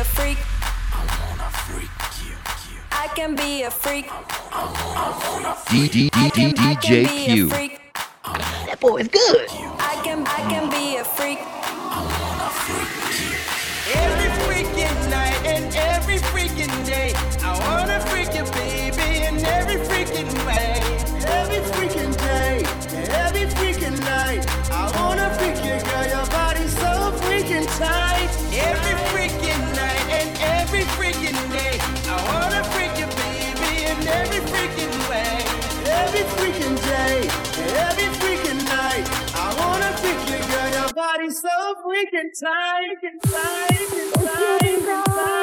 a freak. I wanna freak you. I can be a freak. DJ That boy is good. I can I can be a freak. day, every freaking night. I wanna freak you, girl. Your body's so freaking tight, tight, tight, tight.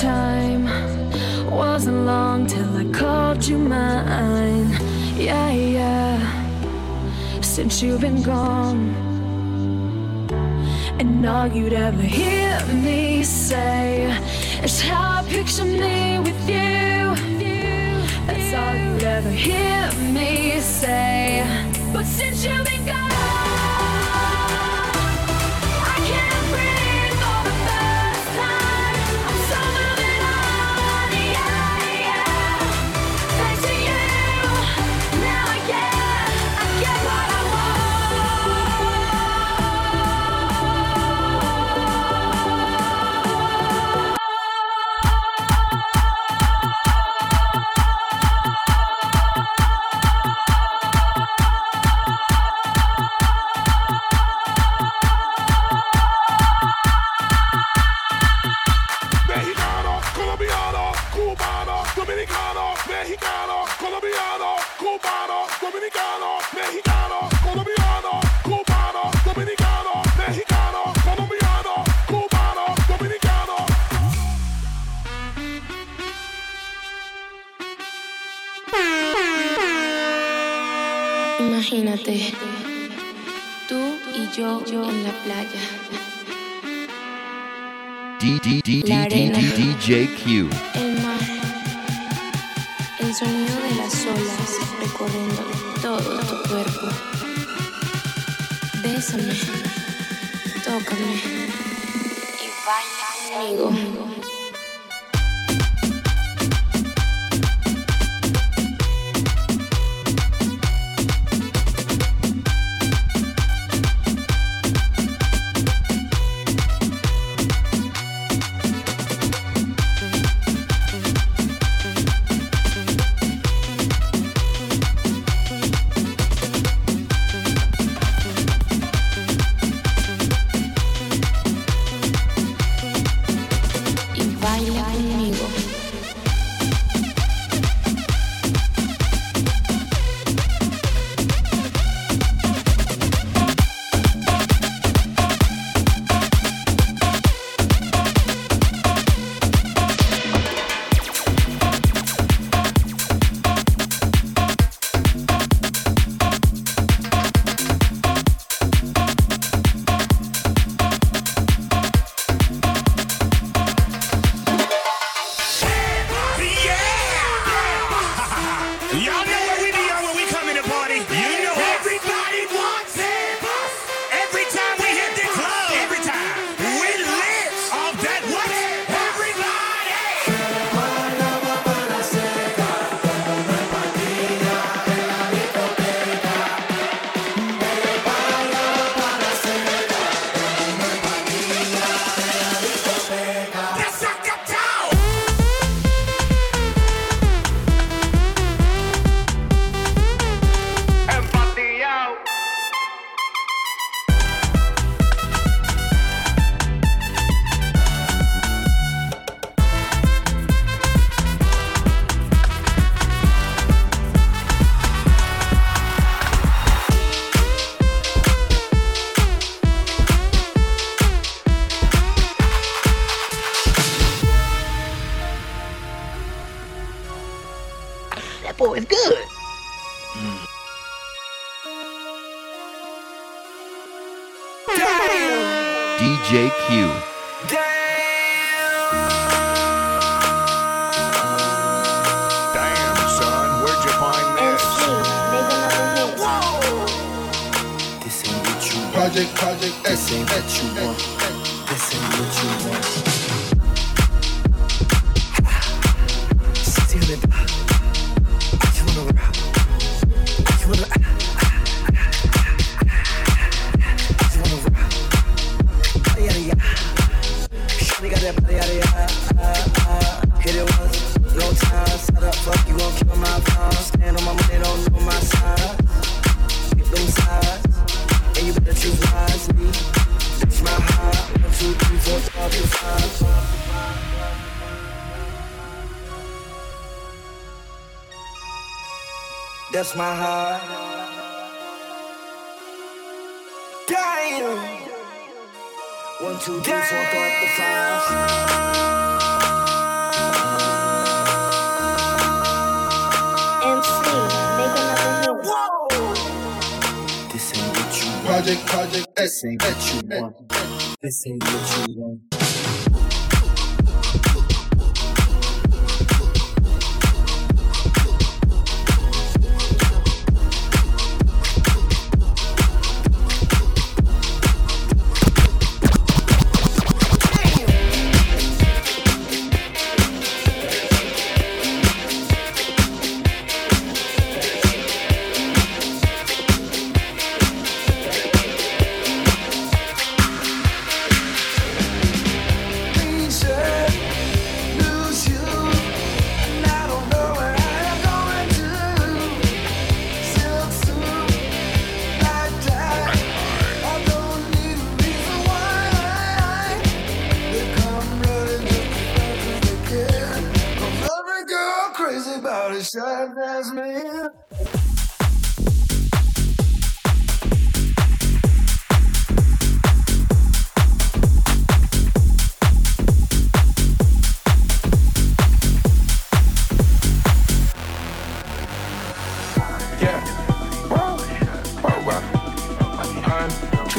time wasn't long till I called you mine. Yeah, yeah. Since you've been gone, and all you'd ever hear me say is how I picture me with you. That's all you'd ever hear me say. But since you've been gone. One, two, three, Damn. make another This ain't what you. Project, project, this ain't what you want. This ain't what you want.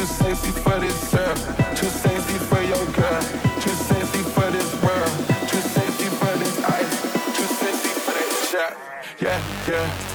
Too sexy for this girl. Too sexy for your girl. Too sexy for this world. Too sexy for this ice. Too sexy for that shot. Yeah, yeah.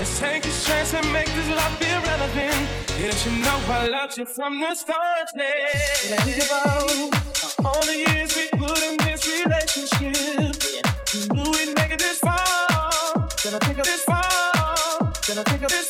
Let's take this chance and make this love be relevant. And if you know I loved you from the start, yeah. Let it go. All the years we put in this relationship, yeah. we knew we'd make it this far. Then I think of this far. Then I think of this.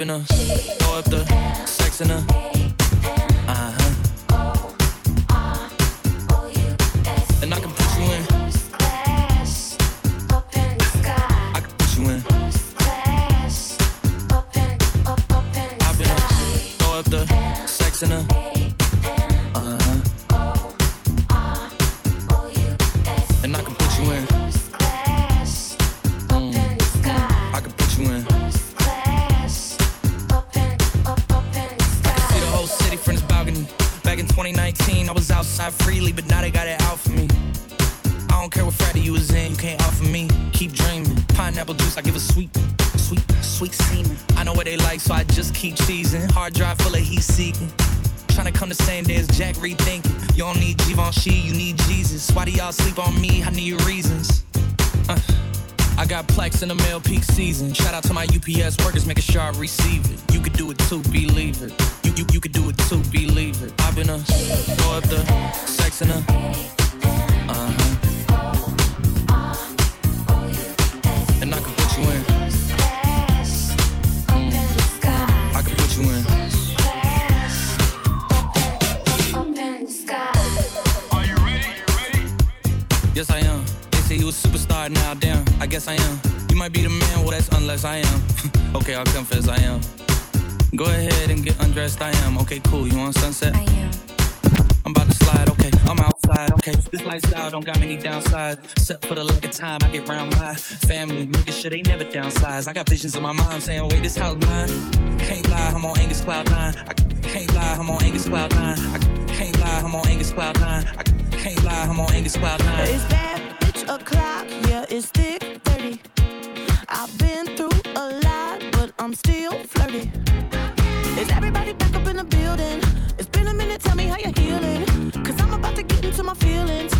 in her. Throw up the sex in her. in the mail peak season. Shout out to my UPS workers making sure I receive it. You could do it too, believe it. You you, you could do it too, believe it. I've been a throw up the sex in a uh huh. And I can put you in. I could put you in. Yes, I am. They say you a superstar now, damn. I guess I am. You might be the man, well, that's unless I am. okay, I'll confess I am. Go ahead and get undressed, I am. Okay, cool, you want sunset? I am. I'm about to slide, okay, I'm outside, okay. This lifestyle don't got many downsides. Except for the lack of time, I get round my family, making sure they never downsize. I got visions of my mom saying, wait, this house mine. Can't lie, I'm on Angus Cloud 9. I can't lie, I'm on Angus Cloud 9. I can't lie, I'm on Angus Cloud 9. I can't lie, I'm on Angus Cloud 9. It's bad, bitch, o'clock, yeah, it's thick, 30. I've been through a lot, but I'm still flirty. Is everybody back up in the building? It's been a minute, tell me how you're healing. Cause I'm about to get into my feelings.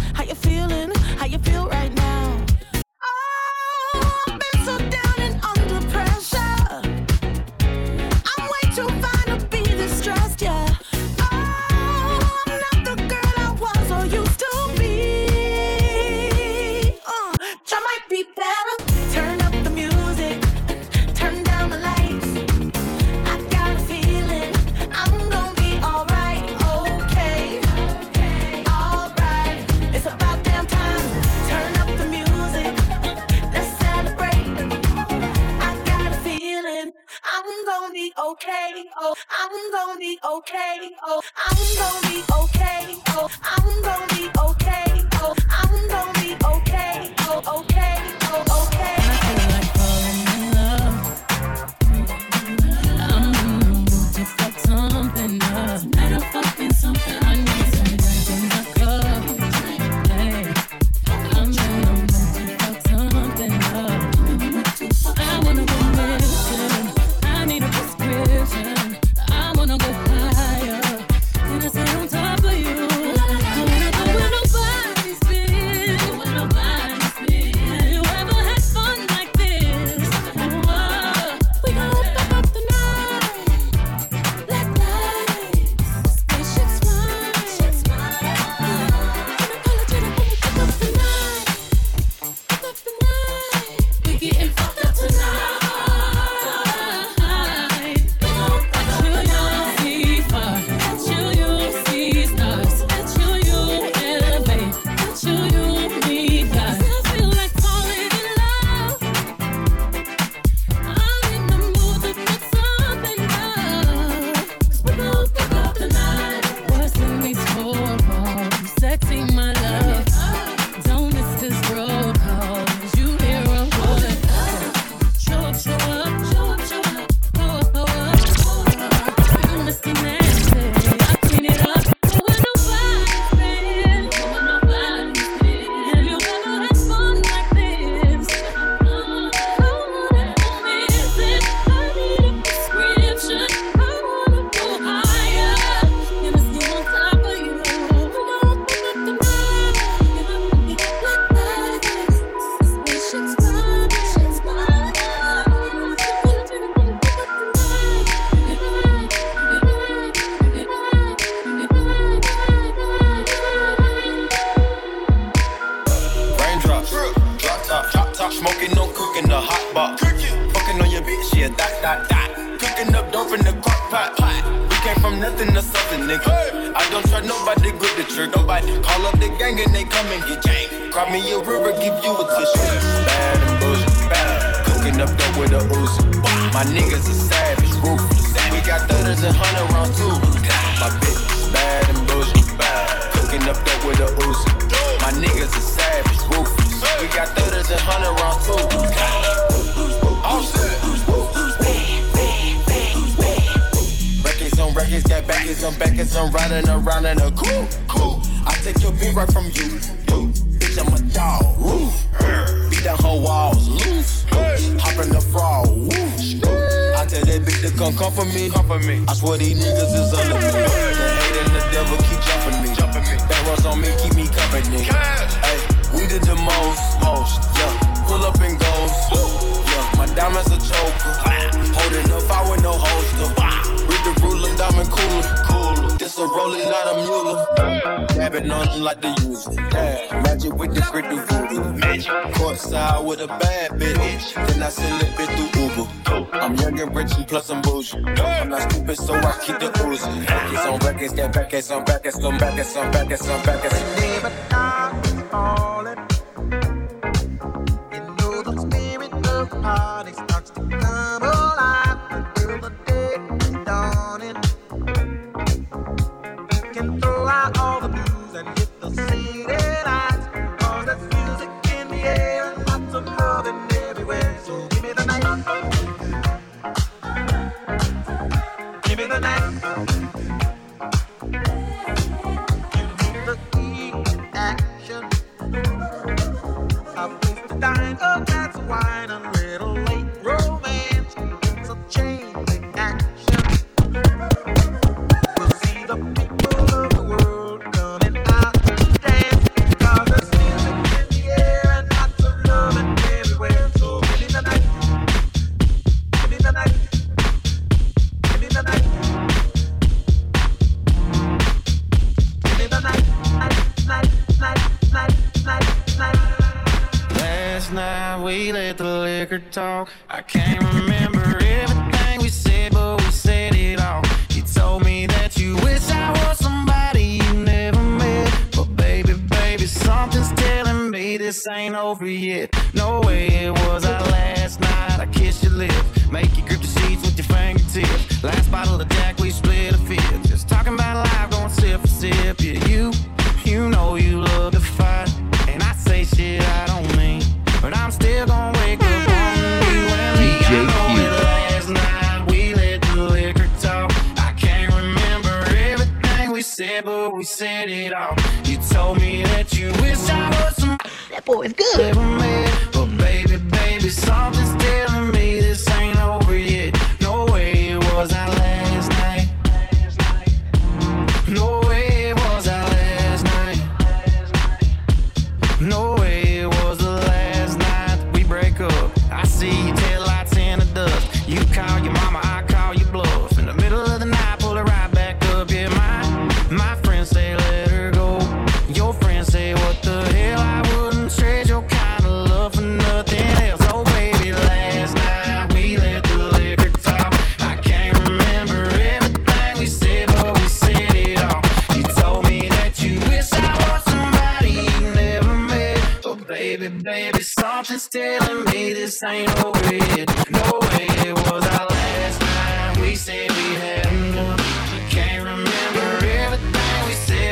okay. Oh, I'm gonna be okay. Oh, I'm gonna be okay. Oh, I'm gonna be okay. choker. Holding up, I with no holster. With the ruler, diamond cooler. Cooler. This a rolling, not a mule. Dabbing on him like the usual. Yeah. Magic with the grit, the voodoo. Magic. Courtside with a bad bitch. Then I send the bitch through Uber. I'm young and rich and plus I'm bougie. I'm not stupid, so I keep the oozing. Records on records, get back, it's some back, it's on back, it's some back, it's on back, it's. party starts over yet. boy boys good.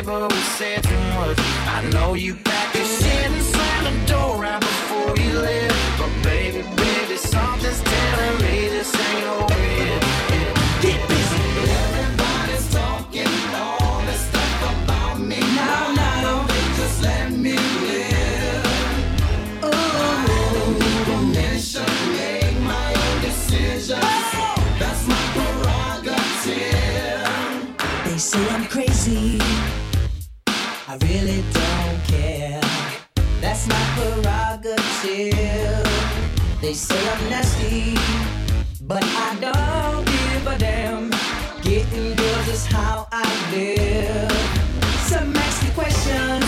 said too much. I know you pack your shit and the door. They say I'm nasty, but I don't give a damn. Getting girls is how I live. Some ask the questions,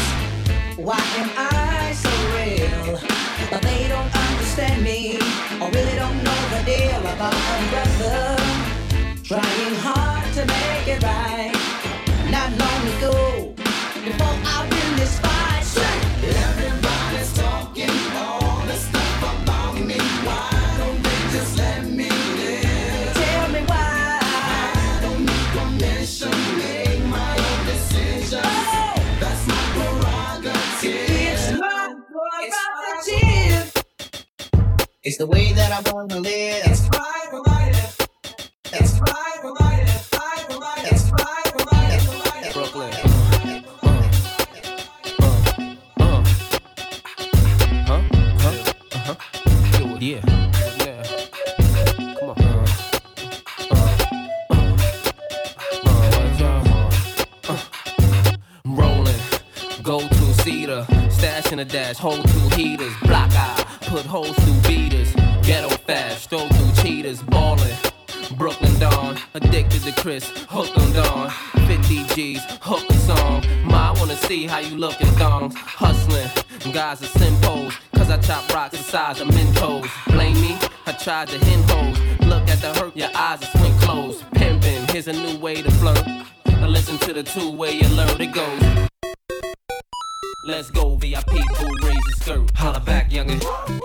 why am I so real? But they don't understand me, or really don't know the deal about my brother. It's the way that I wanna live. It's private life. It's private life. Private life. It's private life. Brooklyn. Yeah. Yeah. Come on. Uh, uh, uh, rolling. Go to cedar. Stash in a dash. Hold two heaters. Block out. Put holes this, hooked on dawn. 50 G's, hook a song. Ma, I wanna see how you look in thongs. Hustling, guys are simple. Cause I chop rocks the size of Mentos. Blame me, I tried to hit hoes. Look at the hurt, your eyes are swing closed. Pimpin', here's a new way to flirt. Now listen to the two way you learn it goes. Let's go, VIP, raise the skirt. Holla back, youngin'.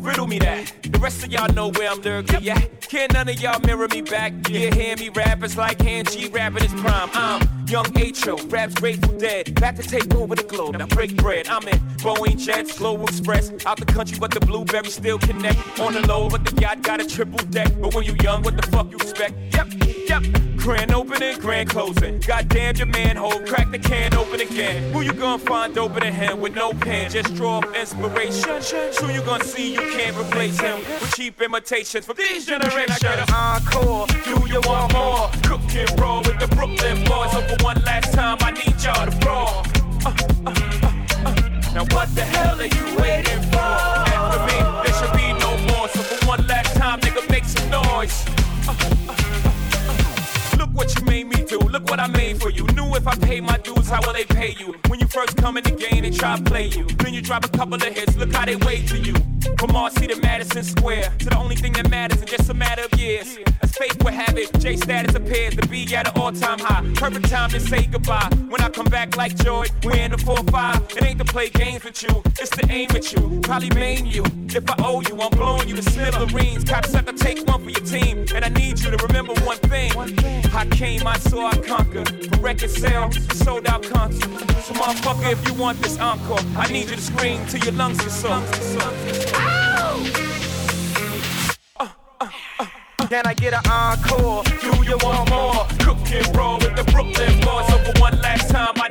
Riddle me that. The rest of y'all know where I'm lurking at. Can't none of y'all mirror me back. You hear me rap, it's like hand G rapping his prime. I'm young H.O., raps Grateful Dead. Back to take over the globe, now break bread. I'm in Boeing Jets, Global Express. Out the country, but the blueberries still connect. On the low, but the yacht got a triple deck. But when you young, what the fuck you expect? Yep, yep. Grand opening, grand closing. Goddamn your manhole, crack the can open again. Who you gonna find open in him with no pen? Just draw up inspiration. Who you gonna see you can't replace him with cheap imitations from these generations? I get an encore. Do you want more? Cook and roll with the Brooklyn boys. For one last time, I need y'all to brawl. Uh, uh, uh, uh. Now what the hell are you waiting for? After me, there should be no more. So for one last time, nigga, make some noise. Look what you made me do. Look what I made for you. Knew if I pay my dues, how will they pay you? When you first come in the game, they try to play you. Then you drop a couple of hits. Look how they wait to you. From Marcy to Madison Square to the only thing that matters in just a matter of years. As fate would have it, J status appears to be at an all-time high. Perfect time to say goodbye. When I come back like Joy, we're in the 4-5. It ain't to play games with you, it's to aim at you. Probably maim you. If I owe you, I'm blowing you to smithereens. Cocksucker, take one for your team. And I need you to remember one thing. I came, I saw, I conquered. From record sale to sold out concert. So motherfucker, if you want this encore, I need you to scream till your lungs are sore. Can I get an encore? Do you want more? Cook and roll with the Brooklyn boys. For one last time, I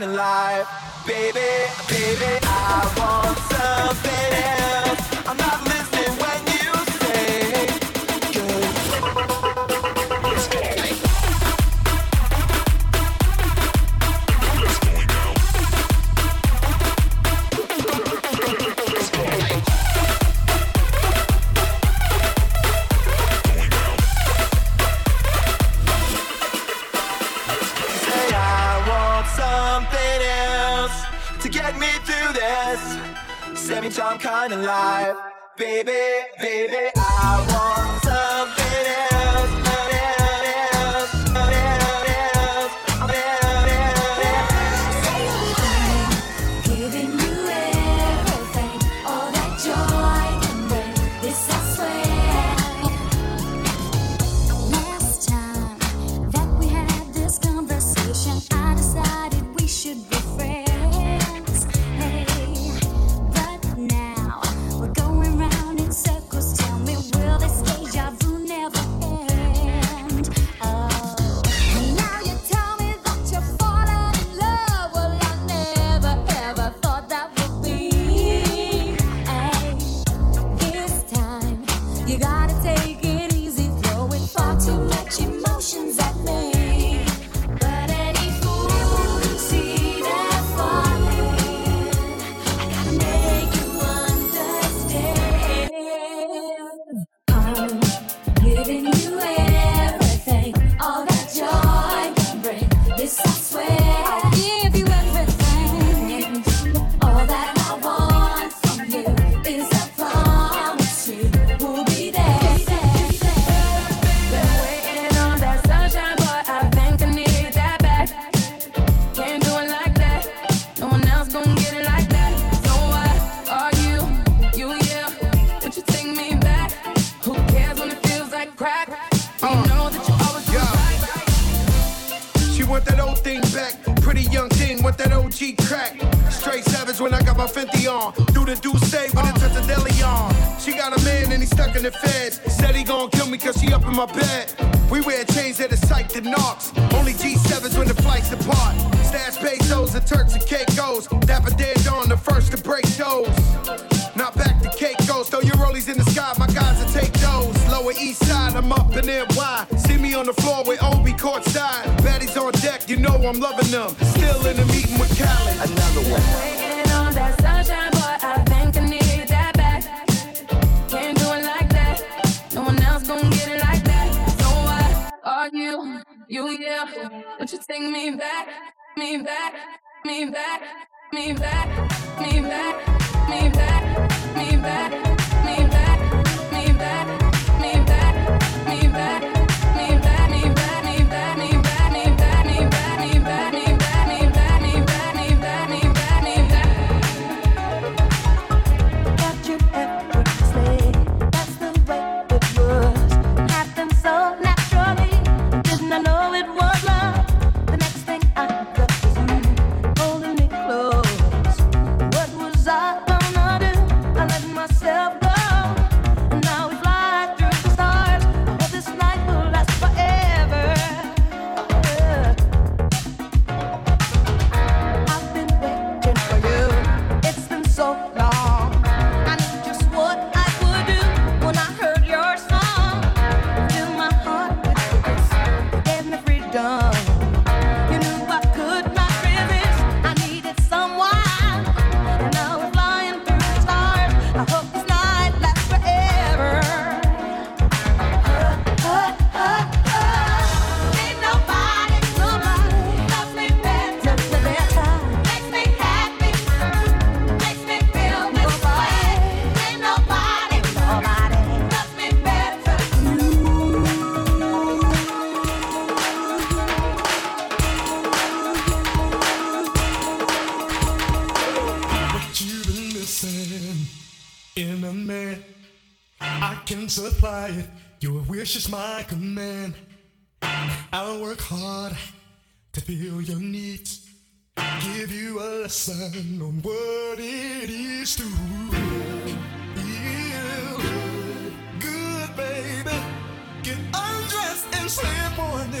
semi-time kind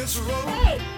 It's road. Hey.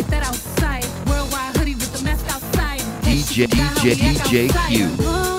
D J D J D J Q. that outside. Worldwide hoodie with the mask outside. DJ, DJ, DJ Q.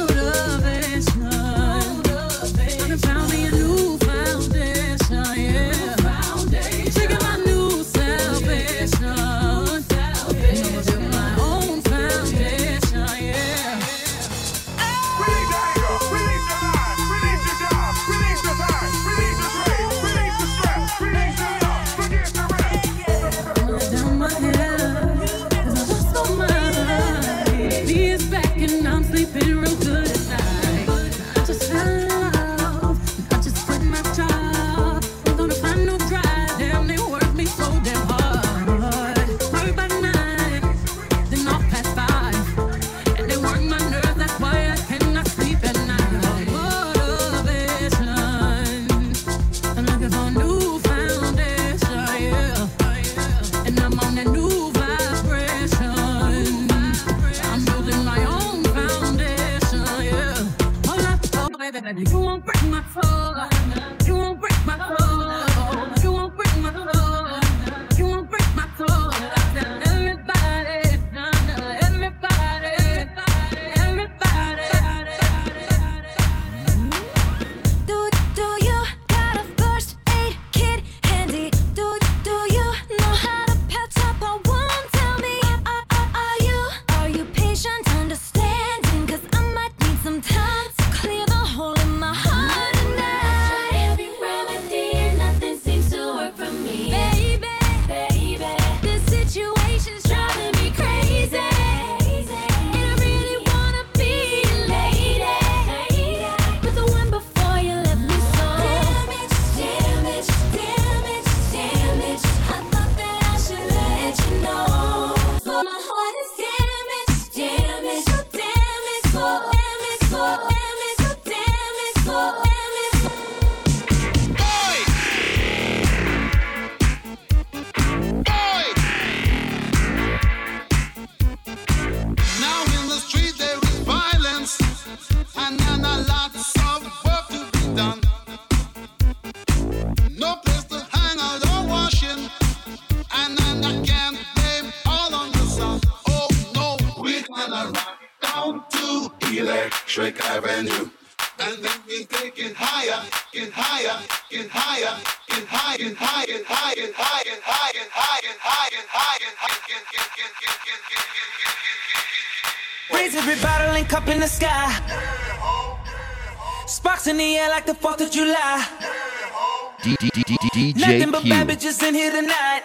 in here tonight.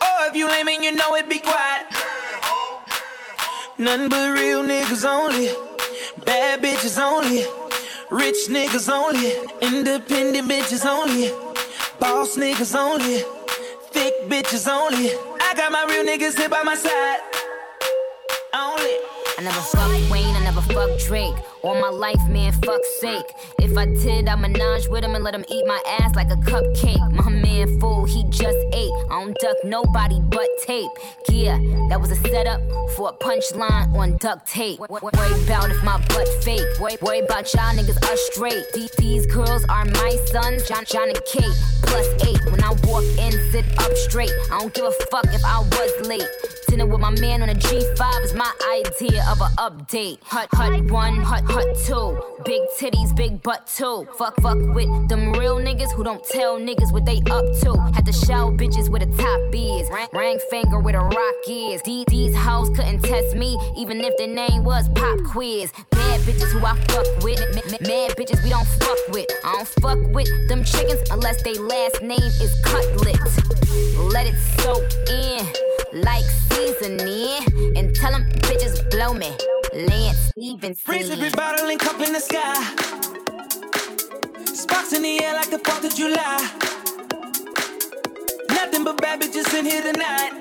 Oh, if you lame and you know it, be quiet. Nothing but real niggas only. Bad bitches only. Rich niggas only. Independent bitches only. Boss niggas only. Thick bitches only. I got my real niggas here by my side. I never fuck Wayne, I never fuck Drake. All my life, man, fuck's sake. If I did, I'm menage with him and let him eat my ass like a cupcake. My man fool, he just ate. I don't duck nobody but tape. Yeah, that was a setup for a punchline on duct tape. Worry about if my butt fake. Worry, about y'all niggas are straight. These girls are my sons, Jon, Jon and Kate. Plus eight. When I walk in, sit up straight. I don't give a fuck if I was late. Dinner with my man on a G5 is my idea of a update. Hut, hut one, hut, hut two. Big titties, big butt too. Fuck, fuck with them real niggas who don't tell niggas what they up to. Had to show bitches where the top is. Ring, finger where the rock is. These, these hoes couldn't test me, even if the name was Pop Quiz. Bad bitches who I fuck with. Mad bitches we don't fuck with. I don't fuck with them chickens unless they last name is Cutlet. Let it soak in like seasoning. And tell them bitches blow me. Lance Stephenson. Every bottle and cup in the sky. Sparks in the air like the 4th of July. Nothing but bad bitches in here tonight.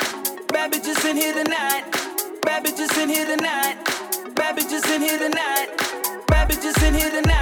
Bad bitches in here tonight. Bad bitches in here tonight. Bad bitches in here tonight. Bad bitches in here tonight.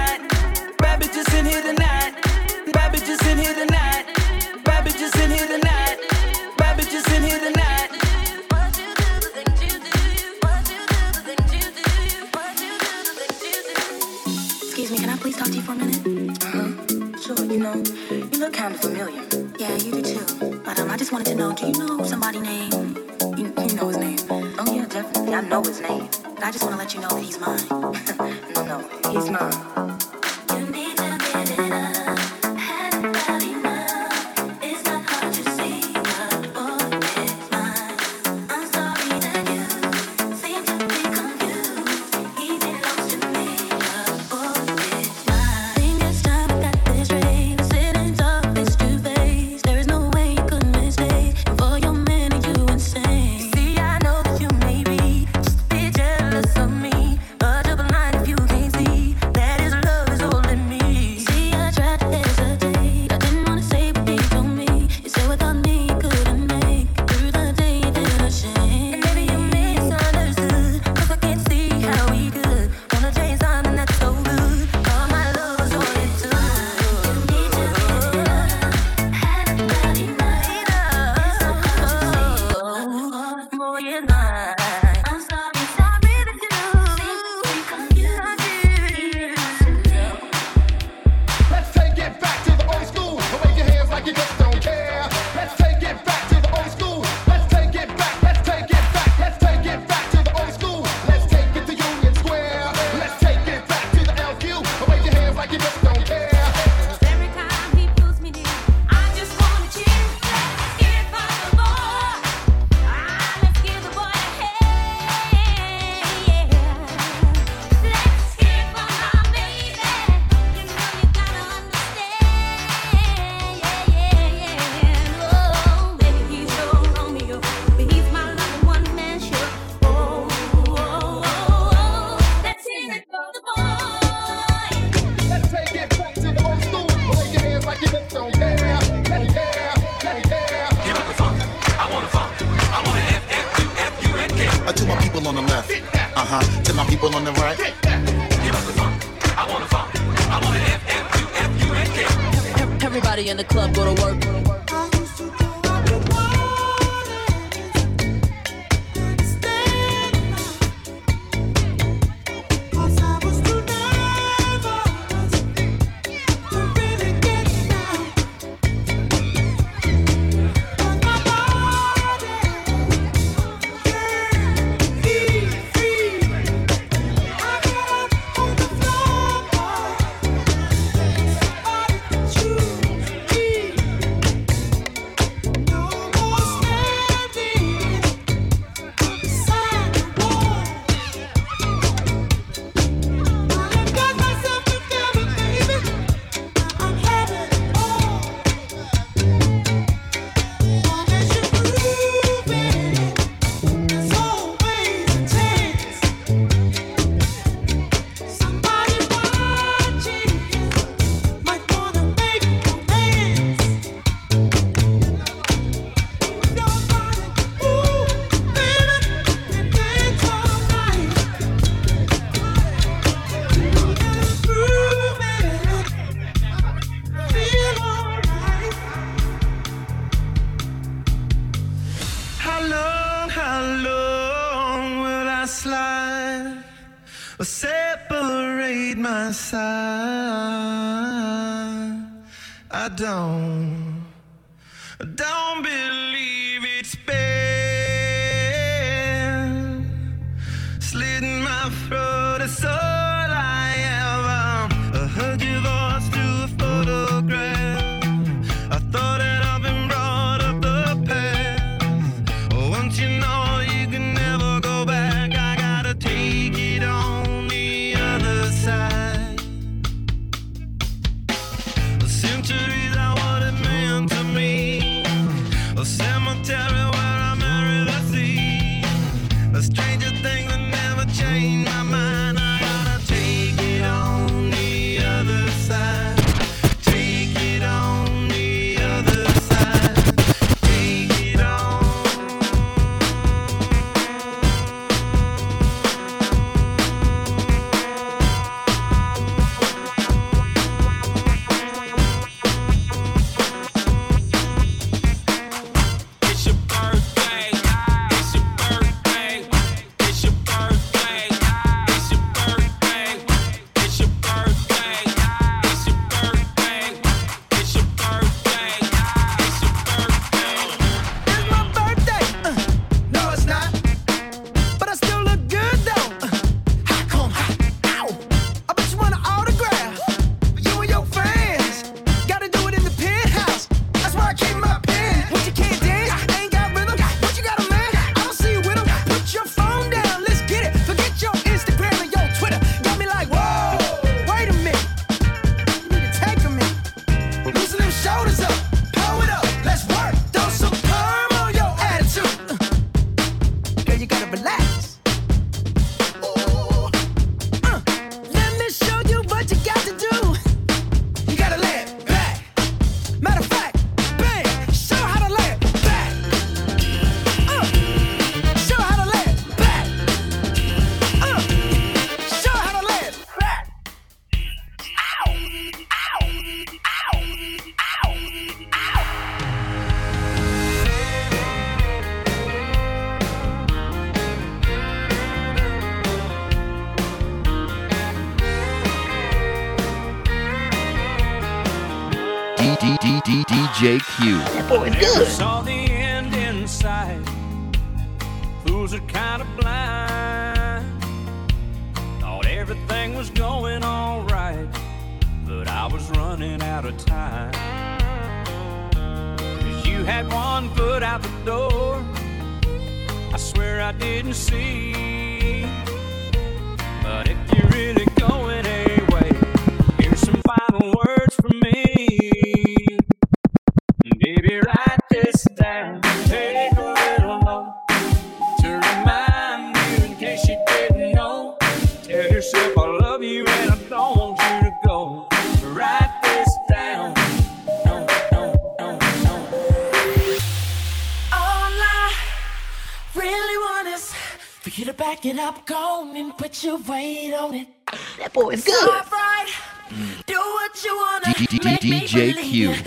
Look kind of familiar. Yeah, you do too. But um, I just wanted to know, do you know somebody named, you, you know his name? Oh yeah, definitely, I know his name. But I just want to let you know that he's mine. no, no, he's mine. good. D- D- make me DJ believe Q.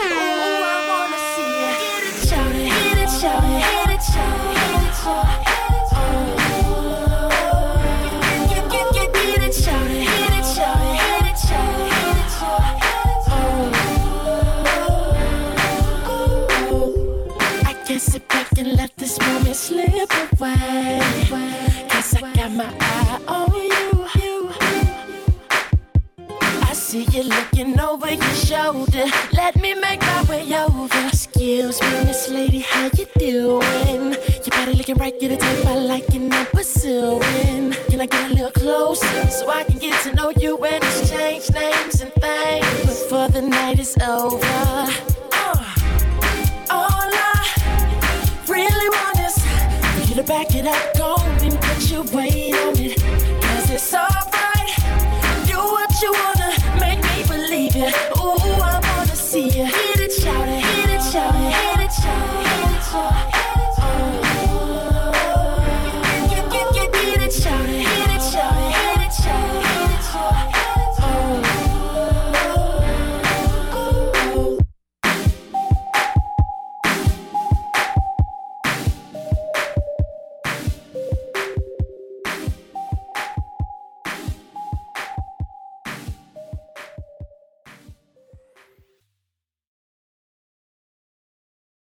looking over your shoulder. Let me make my way over. Excuse me, Miss Lady, how you doing? You better looking right, you're the type I like and I'm pursuing. Can I get a little closer so I can get to know you and exchange names and things before the night is over? Uh, all I really want is for you to back it up